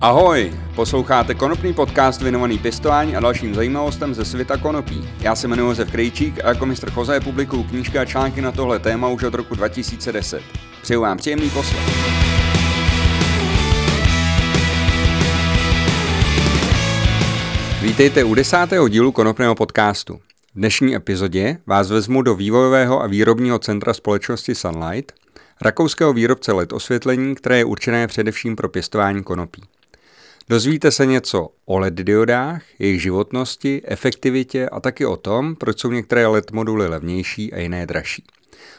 Ahoj, posloucháte konopný podcast věnovaný pěstování a dalším zajímavostem ze světa konopí. Já se jmenuji Josef Krejčík a jako mistr Choze publikuju knížky a články na tohle téma už od roku 2010. Přeju vám příjemný poslech. Vítejte u desátého dílu konopného podcastu. V dnešní epizodě vás vezmu do vývojového a výrobního centra společnosti Sunlight, rakouského výrobce LED osvětlení, které je určené především pro pěstování konopí. Dozvíte se něco o LED diodách, jejich životnosti, efektivitě a taky o tom, proč jsou některé LED moduly levnější a jiné dražší.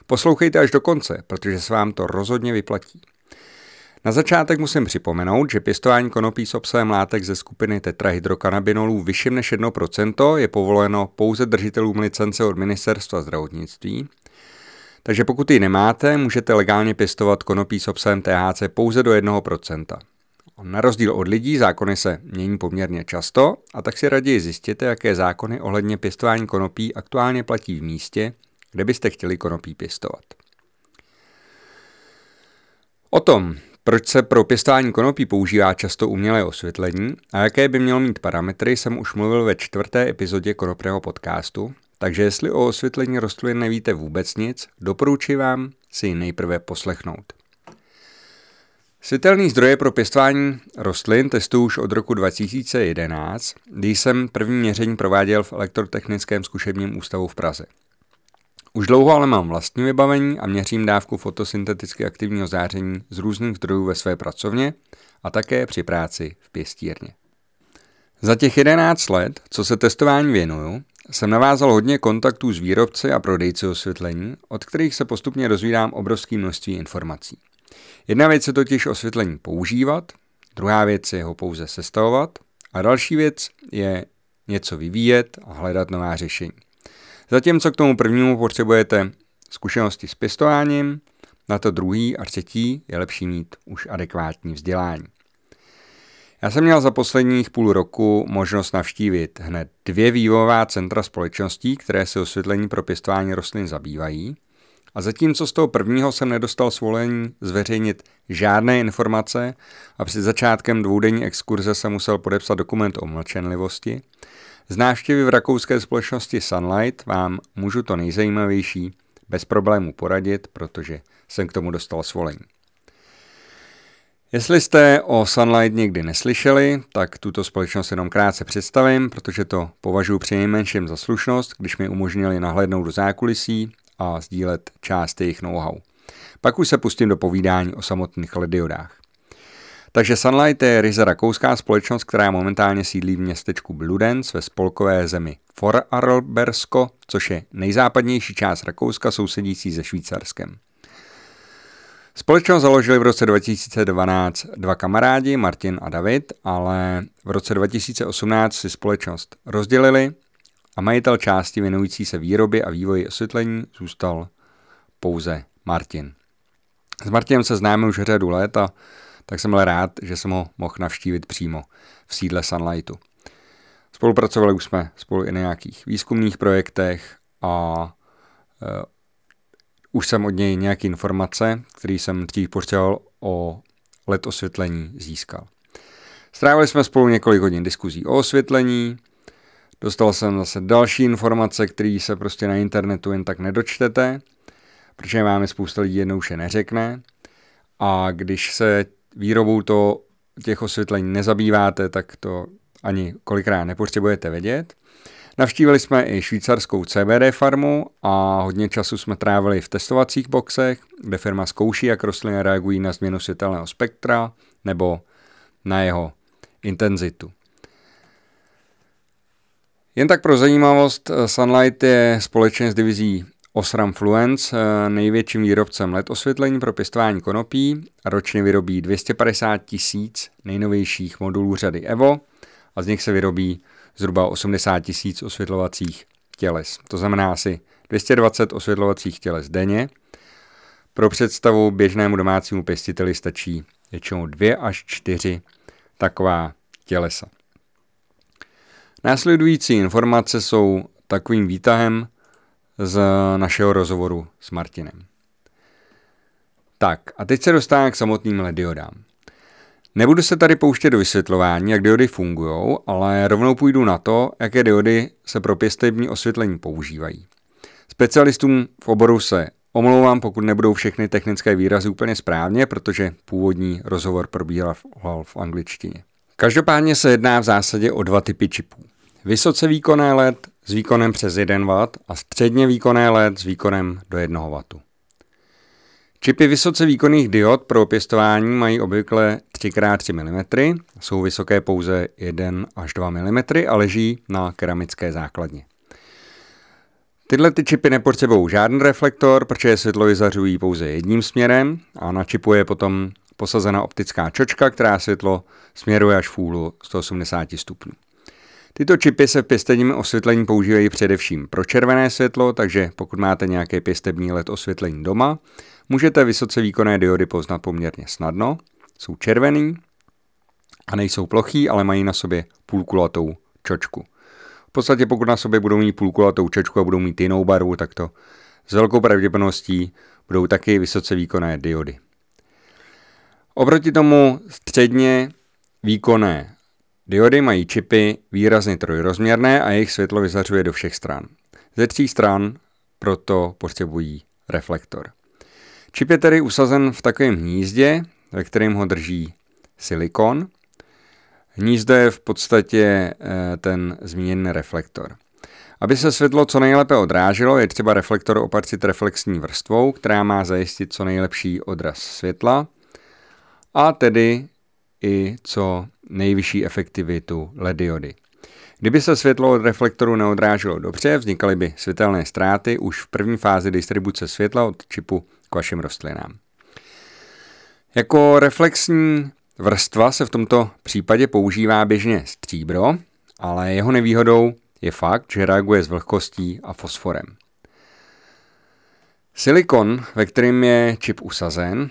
Poslouchejte až do konce, protože se vám to rozhodně vyplatí. Na začátek musím připomenout, že pěstování konopí s obsahem látek ze skupiny tetrahydrokanabinolů vyšším než 1% je povoleno pouze držitelům licence od Ministerstva zdravotnictví. Takže pokud ji nemáte, můžete legálně pěstovat konopí s obsahem THC pouze do 1%. Na rozdíl od lidí zákony se mění poměrně často a tak si raději zjistěte, jaké zákony ohledně pěstování konopí aktuálně platí v místě, kde byste chtěli konopí pěstovat. O tom, proč se pro pěstování konopí používá často umělé osvětlení a jaké by mělo mít parametry, jsem už mluvil ve čtvrté epizodě konopného podcastu, takže jestli o osvětlení rostlin nevíte vůbec nic, doporučuji vám si ji nejprve poslechnout. Světelný zdroje pro pěstování rostlin testuju už od roku 2011, kdy jsem první měření prováděl v elektrotechnickém zkušebním ústavu v Praze. Už dlouho ale mám vlastní vybavení a měřím dávku fotosynteticky aktivního záření z různých zdrojů ve své pracovně a také při práci v pěstírně. Za těch 11 let, co se testování věnuju, jsem navázal hodně kontaktů s výrobci a prodejci osvětlení, od kterých se postupně dozvídám obrovské množství informací. Jedna věc je totiž osvětlení používat, druhá věc je ho pouze sestavovat a další věc je něco vyvíjet a hledat nová řešení. Zatímco k tomu prvnímu potřebujete zkušenosti s pěstováním, na to druhý a třetí je lepší mít už adekvátní vzdělání. Já jsem měl za posledních půl roku možnost navštívit hned dvě vývojová centra společností, které se osvětlení pro pěstování rostlin zabývají – a zatímco z toho prvního jsem nedostal svolení zveřejnit žádné informace a před začátkem dvoudenní exkurze jsem musel podepsat dokument o mlčenlivosti, z návštěvy v rakouské společnosti Sunlight vám můžu to nejzajímavější bez problémů poradit, protože jsem k tomu dostal svolení. Jestli jste o Sunlight někdy neslyšeli, tak tuto společnost jenom krátce představím, protože to považuji při nejmenším za slušnost, když mi umožnili nahlédnout do zákulisí a sdílet část jejich know-how. Pak už se pustím do povídání o samotných lediodách. Takže Sunlight je ryze rakouská společnost, která momentálně sídlí v městečku Bludenz ve spolkové zemi Vorarlbersko, což je nejzápadnější část Rakouska sousedící se Švýcarskem. Společnost založili v roce 2012 dva kamarádi, Martin a David, ale v roce 2018 si společnost rozdělili a majitel části věnující se výrobě a vývoji osvětlení zůstal pouze Martin. S Martinem se známe už řadu let a tak jsem byl rád, že jsem ho mohl navštívit přímo v sídle Sunlightu. Spolupracovali už jsme spolu i na nějakých výzkumných projektech a uh, už jsem od něj nějaké informace, které jsem dřív potřeboval o LED osvětlení získal. Strávili jsme spolu několik hodin diskuzí o osvětlení, Dostal jsem zase další informace, které se prostě na internetu jen tak nedočtete, protože máme spousta lidí jednou je neřekne. A když se výrobou to, těch osvětlení nezabýváte, tak to ani kolikrát nepotřebujete vědět. Navštívili jsme i švýcarskou CBD farmu a hodně času jsme trávili v testovacích boxech, kde firma zkouší, jak rostliny reagují na změnu světelného spektra nebo na jeho intenzitu. Jen tak pro zajímavost, eh, Sunlight je společně s divizí Osram Fluence eh, největším výrobcem LED osvětlení pro pěstování konopí a ročně vyrobí 250 tisíc nejnovějších modulů řady EVO a z nich se vyrobí zhruba 80 tisíc osvětlovacích těles. To znamená asi 220 osvětlovacích těles denně. Pro představu běžnému domácímu pěstiteli stačí většinou 2 až 4 taková tělesa. Následující informace jsou takovým výtahem z našeho rozhovoru s Martinem. Tak a teď se dostávám k samotným lediodám. Nebudu se tady pouštět do vysvětlování, jak diody fungují, ale rovnou půjdu na to, jaké diody se pro pěstební osvětlení používají. Specialistům v oboru se omlouvám, pokud nebudou všechny technické výrazy úplně správně, protože původní rozhovor probíhal v angličtině. Každopádně se jedná v zásadě o dva typy čipů. Vysoce výkonné LED s výkonem přes 1 W a středně výkonné LED s výkonem do 1 W. Čipy vysoce výkonných diod pro pěstování mají obvykle 3x3 mm, jsou vysoké pouze 1 až 2 mm a leží na keramické základně. Tyhle ty čipy nepotřebují žádný reflektor, protože světlo vyzařují pouze jedním směrem a na čipu je potom posazena optická čočka, která světlo směruje až v úhlu 180 stupňů. Tyto čipy se v pěstebním osvětlení používají především pro červené světlo, takže pokud máte nějaké pěstební LED osvětlení doma, můžete vysoce výkonné diody poznat poměrně snadno. Jsou červený a nejsou plochý, ale mají na sobě půlkulatou čočku. V podstatě pokud na sobě budou mít půlkulatou čočku a budou mít jinou barvu, tak to s velkou pravděpodobností budou taky vysoce výkonné diody. Oproti tomu středně výkonné diody mají čipy výrazně trojrozměrné a jejich světlo vyzařuje do všech stran. Ze tří stran proto potřebují reflektor. Čip je tedy usazen v takovém hnízdě, ve kterém ho drží silikon. Hnízdo je v podstatě eh, ten zmíněný reflektor. Aby se světlo co nejlépe odráželo, je třeba reflektor opatřit reflexní vrstvou, která má zajistit co nejlepší odraz světla a tedy i co nejvyšší efektivitu LED diody. Kdyby se světlo od reflektoru neodráželo dobře, vznikaly by světelné ztráty už v první fázi distribuce světla od čipu k vašim rostlinám. Jako reflexní vrstva se v tomto případě používá běžně stříbro, ale jeho nevýhodou je fakt, že reaguje s vlhkostí a fosforem. Silikon, ve kterém je čip usazen,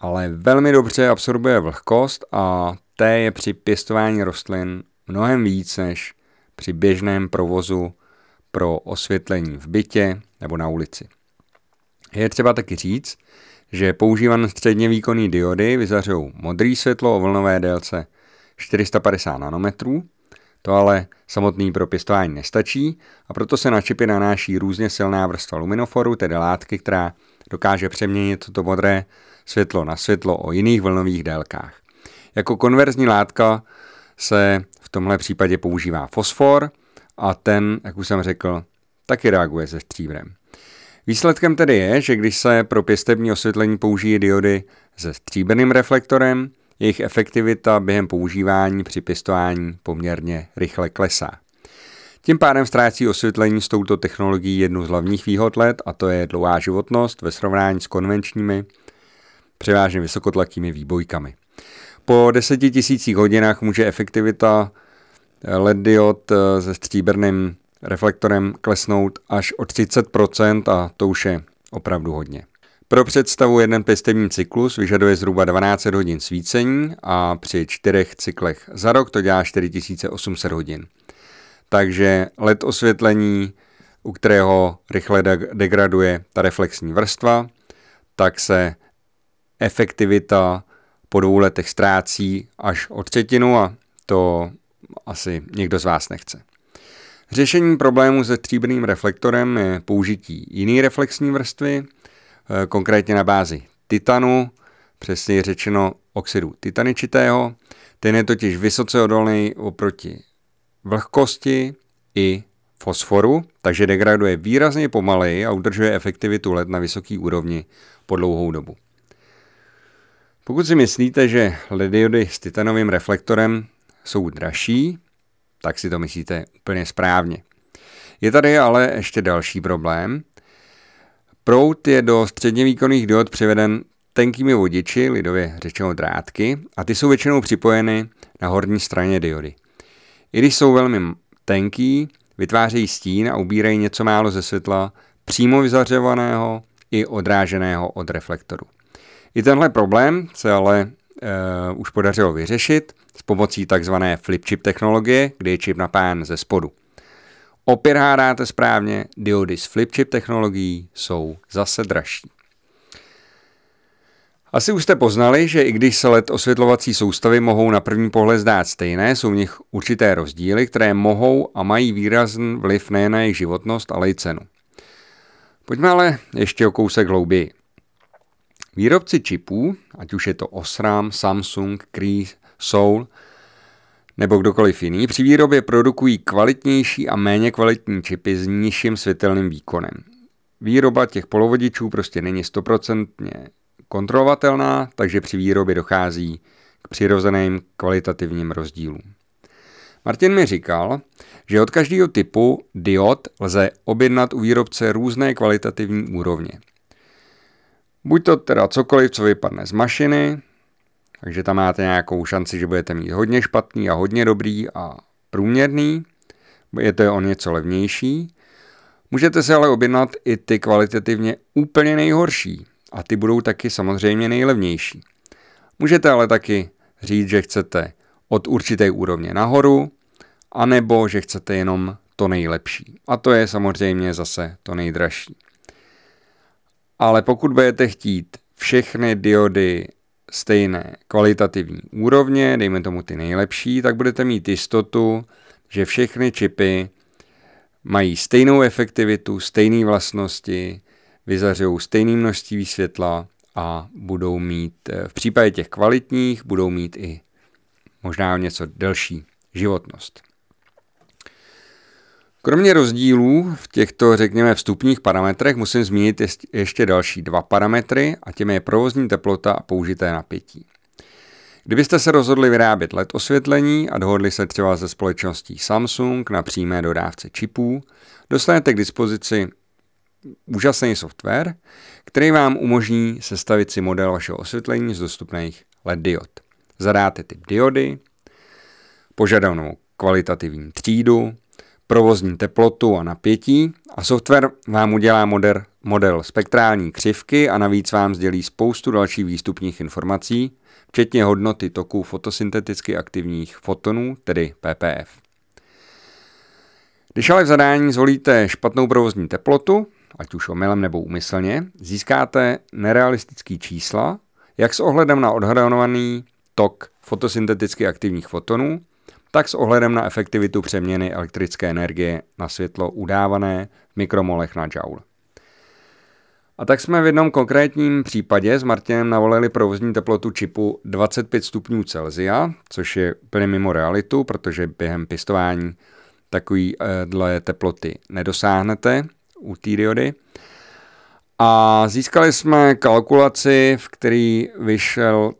ale velmi dobře absorbuje vlhkost a té je při pěstování rostlin mnohem víc než při běžném provozu pro osvětlení v bytě nebo na ulici. Je třeba taky říct, že používané středně výkonný diody vyzařují modré světlo o vlnové délce 450 nanometrů, to ale samotný pro pěstování nestačí a proto se na čipy nanáší různě silná vrstva luminoforu, tedy látky, která dokáže přeměnit toto modré světlo na světlo o jiných vlnových délkách. Jako konverzní látka se v tomhle případě používá fosfor a ten, jak už jsem řekl, taky reaguje se stříbrem. Výsledkem tedy je, že když se pro pěstební osvětlení použijí diody se stříbrným reflektorem, jejich efektivita během používání při pěstování poměrně rychle klesá. Tím pádem ztrácí osvětlení s touto technologií jednu z hlavních výhod LED a to je dlouhá životnost ve srovnání s konvenčními, převážně vysokotlakými výbojkami. Po deseti tisících hodinách může efektivita LED diod eh, se stříbrným reflektorem klesnout až o 30% a to už je opravdu hodně. Pro představu jeden pěstební cyklus vyžaduje zhruba 12 hodin svícení a při čtyřech cyklech za rok to dělá 4800 hodin. Takže LED osvětlení, u kterého rychle degraduje ta reflexní vrstva, tak se efektivita po dvou letech ztrácí až o třetinu a to asi někdo z vás nechce. Řešením problému se stříbrným reflektorem je použití jiné reflexní vrstvy, eh, konkrétně na bázi titanu, přesně řečeno oxidu titaničitého. Ten je totiž vysoce odolný oproti vlhkosti i fosforu, takže degraduje výrazně pomaleji a udržuje efektivitu LED na vysoké úrovni po dlouhou dobu. Pokud si myslíte, že LED diody s titanovým reflektorem jsou dražší, tak si to myslíte úplně správně. Je tady ale ještě další problém. Prout je do středně výkonných diod přiveden tenkými vodiči, lidově řečeno drátky, a ty jsou většinou připojeny na horní straně diody. I když jsou velmi tenký, vytvářejí stín a ubírají něco málo ze světla přímo vyzařovaného i odráženého od reflektoru. I tenhle problém se ale e, už podařilo vyřešit s pomocí takzvané flip chip technologie, kdy je čip napájen ze spodu. Opět hádáte správně, diody s flip chip technologií jsou zase dražší. Asi už jste poznali, že i když se LED osvětlovací soustavy mohou na první pohled zdát stejné, jsou v nich určité rozdíly, které mohou a mají výrazný vliv nejen na jejich životnost, ale i cenu. Pojďme ale ještě o kousek hlouběji. Výrobci čipů, ať už je to Osram, Samsung, Cree, Soul nebo kdokoliv jiný, při výrobě produkují kvalitnější a méně kvalitní čipy s nižším světelným výkonem. Výroba těch polovodičů prostě není stoprocentně kontrolovatelná, takže při výrobě dochází k přirozeným kvalitativním rozdílům. Martin mi říkal, že od každého typu diod lze objednat u výrobce různé kvalitativní úrovně. Buď to teda cokoliv, co vypadne z mašiny, takže tam máte nějakou šanci, že budete mít hodně špatný a hodně dobrý a průměrný, je to o něco levnější. Můžete se ale objednat i ty kvalitativně úplně nejhorší a ty budou taky samozřejmě nejlevnější. Můžete ale taky říct, že chcete od určité úrovně nahoru, anebo že chcete jenom to nejlepší. A to je samozřejmě zase to nejdražší. Ale pokud budete chtít všechny diody stejné kvalitativní úrovně, dejme tomu ty nejlepší, tak budete mít jistotu, že všechny čipy mají stejnou efektivitu, stejné vlastnosti, vyzařují stejné množství světla a budou mít, eh, v případě těch kvalitních, budou mít i možná něco delší životnost. Kromě rozdílů v těchto, řekněme, vstupních parametrech musím zmínit ještě další dva parametry a těmi je provozní teplota a použité napětí. Kdybyste se rozhodli vyrábět LED osvětlení a dohodli se třeba ze společností Samsung na přímé dodávce čipů, dostanete k dispozici úžasný software, který vám umožní sestavit si model vašeho osvětlení z dostupných LED diod. Zadáte typ diody, požadavnou kvalitativní třídu, provozní teplotu a napětí a software vám udělá model, model spektrální křivky a navíc vám sdělí spoustu dalších výstupních informací, včetně hodnoty toku fotosynteticky aktivních fotonů, tedy PPF. Když ale v zadání zvolíte špatnou provozní teplotu, ať už omylem nebo úmyslně, získáte nerealistický čísla, jak s ohledem na odhadovaný tok fotosynteticky aktivních fotonů, tak s ohledem na efektivitu přeměny elektrické energie na světlo udávané v mikromolech na joule. A tak jsme v jednom konkrétním případě s Martinem navolili provozní teplotu čipu 25 stupňů Celsia, což je úplně mimo realitu, protože během pistování takovýhle teploty nedosáhnete u té diody. A získali jsme kalkulaci, v který vyšel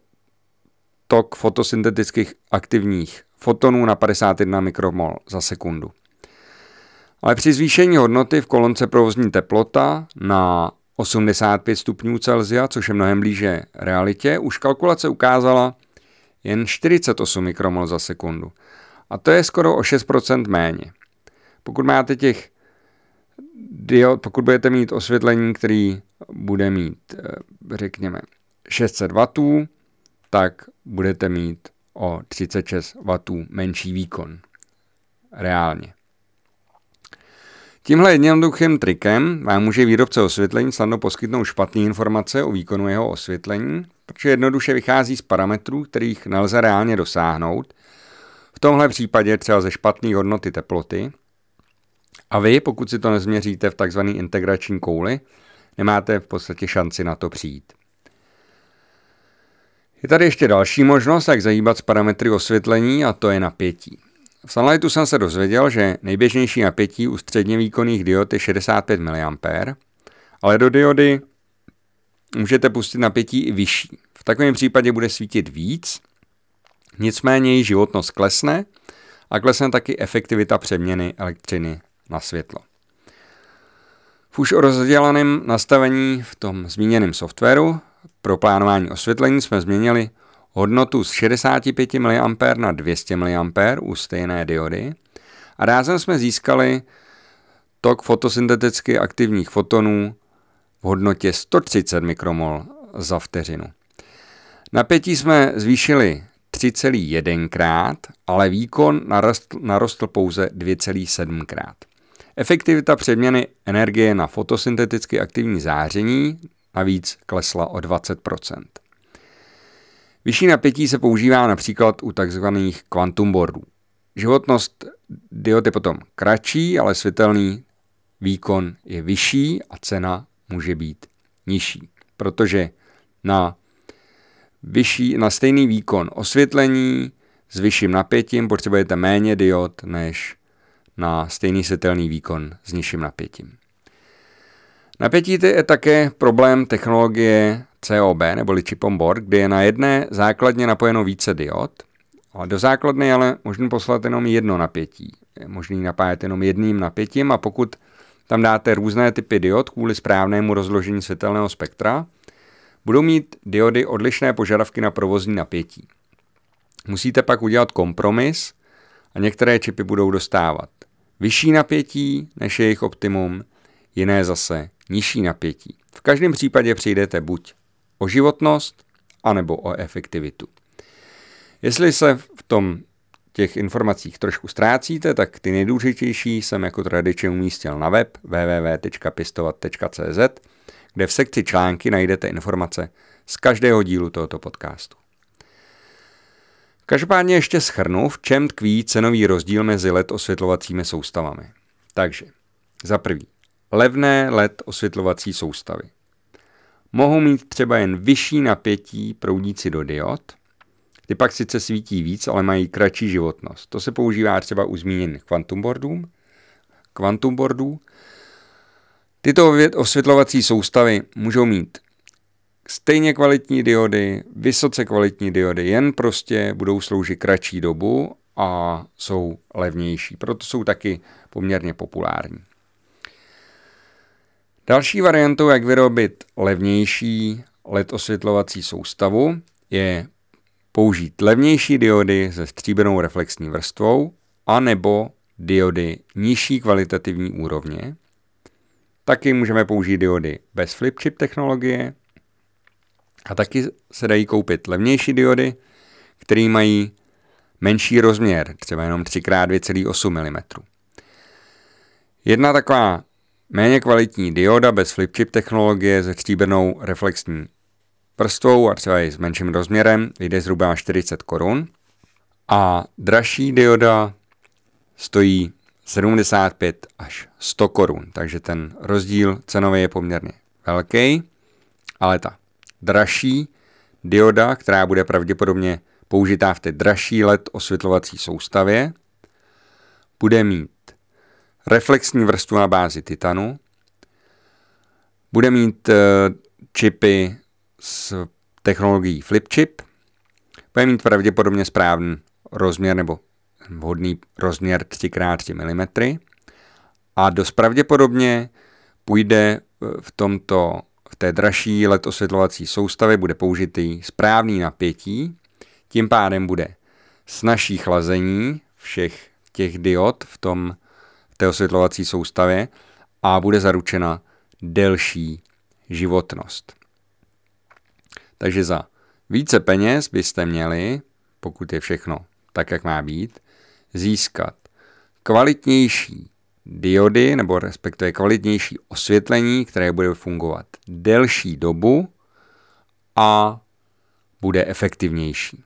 tok fotosyntetických aktivních fotonů na 51 mikromol za sekundu. Ale při zvýšení hodnoty v kolonce provozní teplota na 85 stupňů Celsia, což je mnohem blíže realitě, už kalkulace ukázala jen 48 mikromol za sekundu. A to je skoro o 6% méně. Pokud máte těch diod, pokud budete mít osvětlení, který bude mít, eh, řekněme, 600 W, tak budete mít o 36 W menší výkon. Reálně. Tímhle jednoduchým trikem vám může výrobce osvětlení snadno poskytnout špatné informace o výkonu jeho osvětlení, protože jednoduše vychází z parametrů, kterých nelze reálně dosáhnout, v tomhle případě třeba ze špatné hodnoty teploty. A vy, pokud si to nezměříte v tzv. integrační kouli, nemáte v podstatě šanci na to přijít. Je tady ještě další možnost, jak zahýbat s parametry osvětlení a to je napětí. V Sunlightu jsem se dozvěděl, že nejběžnější napětí u středně výkonných diod je 65 mA, ale do diody můžete pustit napětí i vyšší. V takovém případě bude svítit víc, nicméně její životnost klesne a klesne taky efektivita přeměny elektřiny na světlo. V už rozdělaném nastavení v tom zmíněném softwaru pro plánování osvětlení jsme změnili hodnotu z 65 mA na 200 mA u stejné diody a rázem jsme získali tok fotosynteticky aktivních fotonů v hodnotě 130 mikromol za vteřinu. Napětí jsme zvýšili 3,1 krát, ale výkon narostl, narostl pouze 2,7 krát. Efektivita přeměny energie na fotosynteticky aktivní záření navíc klesla o 20% Vyšší napětí se používá například u tzv. quantum boardů. Životnost diod je potom kratší, ale světelný výkon je vyšší a cena může být nižší, protože na, vyšší, na stejný výkon osvětlení s vyšším napětím potřebujete méně diod než na stejný světelný výkon s nižším napětím. Napětí je také problém technologie COB neboli chip on board, kdy je na jedné základně napojeno více diod, ale do základny je ale možné poslat jenom jedno napětí. Je možný napájet jenom jedným napětím a pokud tam dáte různé typy diod kvůli správnému rozložení světelného spektra, budou mít diody odlišné požadavky na provozní napětí. Musíte pak udělat kompromis a některé čipy budou dostávat vyšší napětí než je jejich optimum, jiné zase nižší napětí. V každém případě přijdete buď o životnost, anebo o efektivitu. Jestli se v tom těch informacích trošku ztrácíte, tak ty nejdůležitější jsem jako tradičně umístil na web www.pistovat.cz, kde v sekci články najdete informace z každého dílu tohoto podcastu. Každopádně ještě schrnu, v čem tkví cenový rozdíl mezi LED osvětlovacími soustavami. Takže, za prvý, levné LED osvětlovací soustavy. Mohou mít třeba jen vyšší napětí proudící do diod, ty pak sice svítí víc, ale mají kratší životnost. To se používá třeba u zmíněných quantum boardů. Quantum boardů. Tyto osvětlovací soustavy můžou mít stejně kvalitní diody, vysoce kvalitní diody, jen prostě budou sloužit kratší dobu a jsou levnější. Proto jsou taky poměrně populární. Další variantou, jak vyrobit levnější LED osvětlovací soustavu, je použít levnější diody se stříbrnou reflexní vrstvou anebo diody nižší kvalitativní úrovně. Taky můžeme použít diody bez flip chip technologie a taky se dají koupit levnější diody, které mají menší rozměr, třeba jenom 3x2,8 mm. Jedna taková méně kvalitní dioda bez flip chip technologie se stříbrnou reflexní vrstvou a třeba i s menším rozměrem vyjde zhruba 40 korun. A dražší dioda stojí 75 až 100 korun, takže ten rozdíl cenový je poměrně velký, ale ta dražší dioda, která bude pravděpodobně použitá v té dražší LED osvětlovací soustavě, bude mít reflexní vrstvu na bázi titanu, bude mít uh, čipy s technologií flip chip, bude mít pravděpodobně správný rozměr nebo vhodný rozměr 3x3 mm a dost pravděpodobně půjde eh, v tomto v té dražší LED osvětlovací soustavě bude použitý správný napětí, tím pádem bude snažší chlazení všech těch diod v, tom, té osvětlovací soustavě a bude zaručena delší životnost. Takže za více peněz byste měli, pokud je všechno tak, jak má být, získat kvalitnější diody, nebo respektive kvalitnější osvětlení, které bude fungovat delší dobu a bude efektivnější.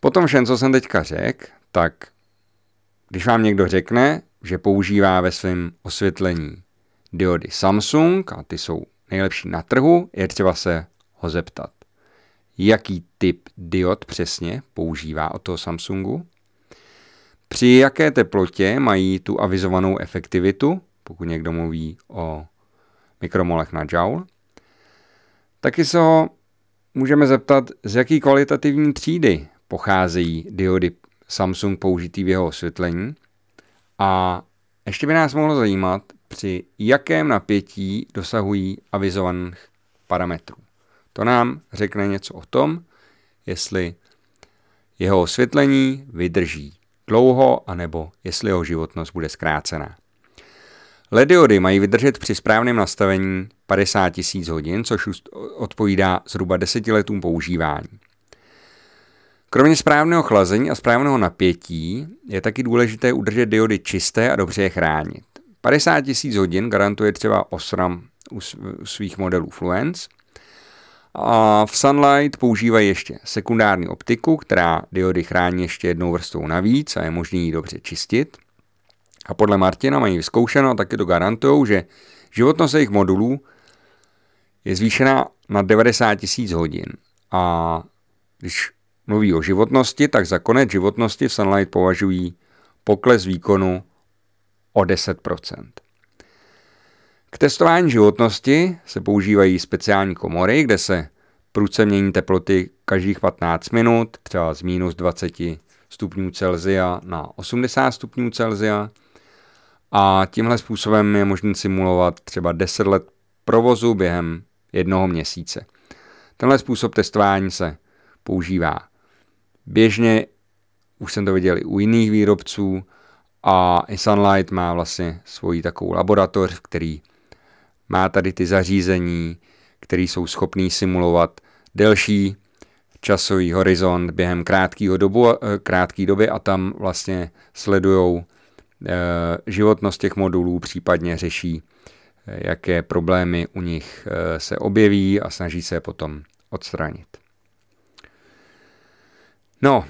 Potom všem, co jsem teďka řekl, tak když vám někdo řekne, že používá ve svém osvětlení diody Samsung a ty jsou nejlepší na trhu, je třeba se ho zeptat, jaký typ diod přesně používá od toho Samsungu, při jaké teplotě mají tu avizovanou efektivitu, pokud někdo mluví o mikromolech na joule. Taky se ho můžeme zeptat, z jaký kvalitativní třídy pocházejí diody Samsung použitý v jeho osvětlení. A ještě by nás mohlo zajímat, při jakém napětí dosahují avizovaných parametrů. To nám řekne něco o tom, jestli jeho osvětlení vydrží dlouho, anebo jestli jeho životnost bude zkrácená. LED mají vydržet při správném nastavení 50 000 hodin, což odpovídá zhruba 10 letům používání. Kromě správného chlazení a správného napětí je taky důležité udržet diody čisté a dobře je chránit. 50 000 hodin garantuje třeba Osram u svých modelů Fluence A v Sunlight používají ještě sekundární optiku, která diody chrání ještě jednou vrstvou navíc a je možný ji dobře čistit. A podle Martina mají vyzkoušeno a taky to garantují, že životnost jejich modulů je zvýšená na 90 tisíc hodin. A když mluví o životnosti, tak za konec životnosti v Sunlight považují pokles výkonu o 10%. K testování životnosti se používají speciální komory, kde se prudce mění teploty každých 15 minut, třeba z minus 20 stupňů Celzia na 80 stupňů Celzia. A tímhle způsobem je možné simulovat třeba 10 let provozu během jednoho měsíce. Tenhle způsob testování se používá běžně, už jsem to viděl i u jiných výrobců a i Sunlight má vlastně svoji takovou laboratoř, v který má tady ty zařízení, které jsou schopný simulovat delší časový horizont během krátkého dobu, eh, krátké doby a tam vlastně sledují eh, životnost těch modulů, případně řeší, eh, jaké problémy u nich se objeví a snaží se potom odstranit. No,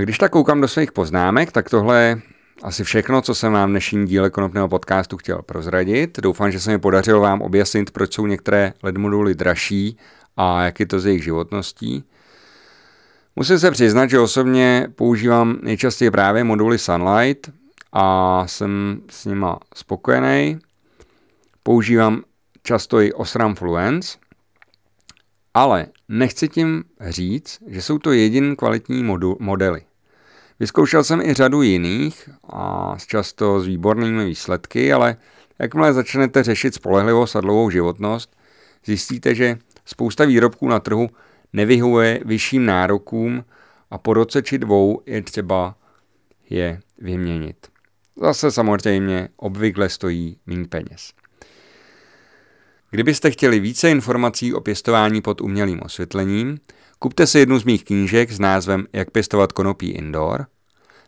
když tak koukám do svých poznámek, tak tohle je asi všechno, co jsem vám v dnešním díle konopného podcastu chtěl prozradit. Doufám, že se mi podařilo vám objasnit, proč jsou některé LED moduly dražší a jak je to z jejich životností. Musím se přiznat, že osobně používám nejčastěji právě moduly Sunlight a jsem s nima spokojený. Používám často i Osram Fluence, ale nechci tím říct, že jsou to jediný kvalitní modu- modely. Vyzkoušel jsem i řadu jiných a často s výbornými výsledky, ale jakmile začnete řešit spolehlivost a dlouhou životnost, zjistíte, že spousta výrobků na trhu nevyhuje vyšším nárokům a po roce či dvou je třeba je vyměnit. Zase samozřejmě obvykle stojí méně peněz. Kdybyste chtěli více informací o pěstování pod umělým osvětlením, kupte si jednu z mých knížek s názvem Jak pěstovat konopí indoor.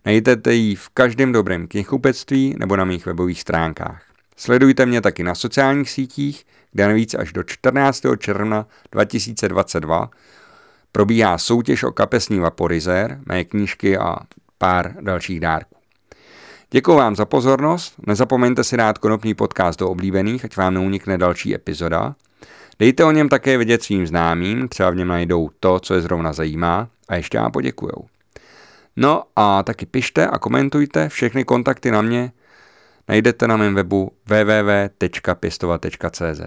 Najdete ji v každém dobrém knihkupectví nebo na mých webových stránkách. Sledujte mě taky na sociálních sítích, kde navíc až do 14. června 2022 probíhá soutěž o kapesní vaporizér, mé knížky a pár dalších dárků. Děkuji vám za pozornost, nezapomeňte si dát konopný podcast do oblíbených, ať vám neunikne další epizoda. Dejte o něm také vědět svým známým, třeba v něm najdou to, co je zrovna zajímá a ještě vám poděkujou. No a taky pište a komentujte, všechny kontakty na mě najdete na mém webu www.pěstovat.cz.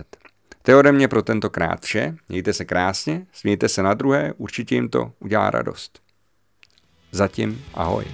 To je ode mě pro tentokrát vše, mějte se krásně, smějte se na druhé, určitě jim to udělá radost. Zatím ahoj.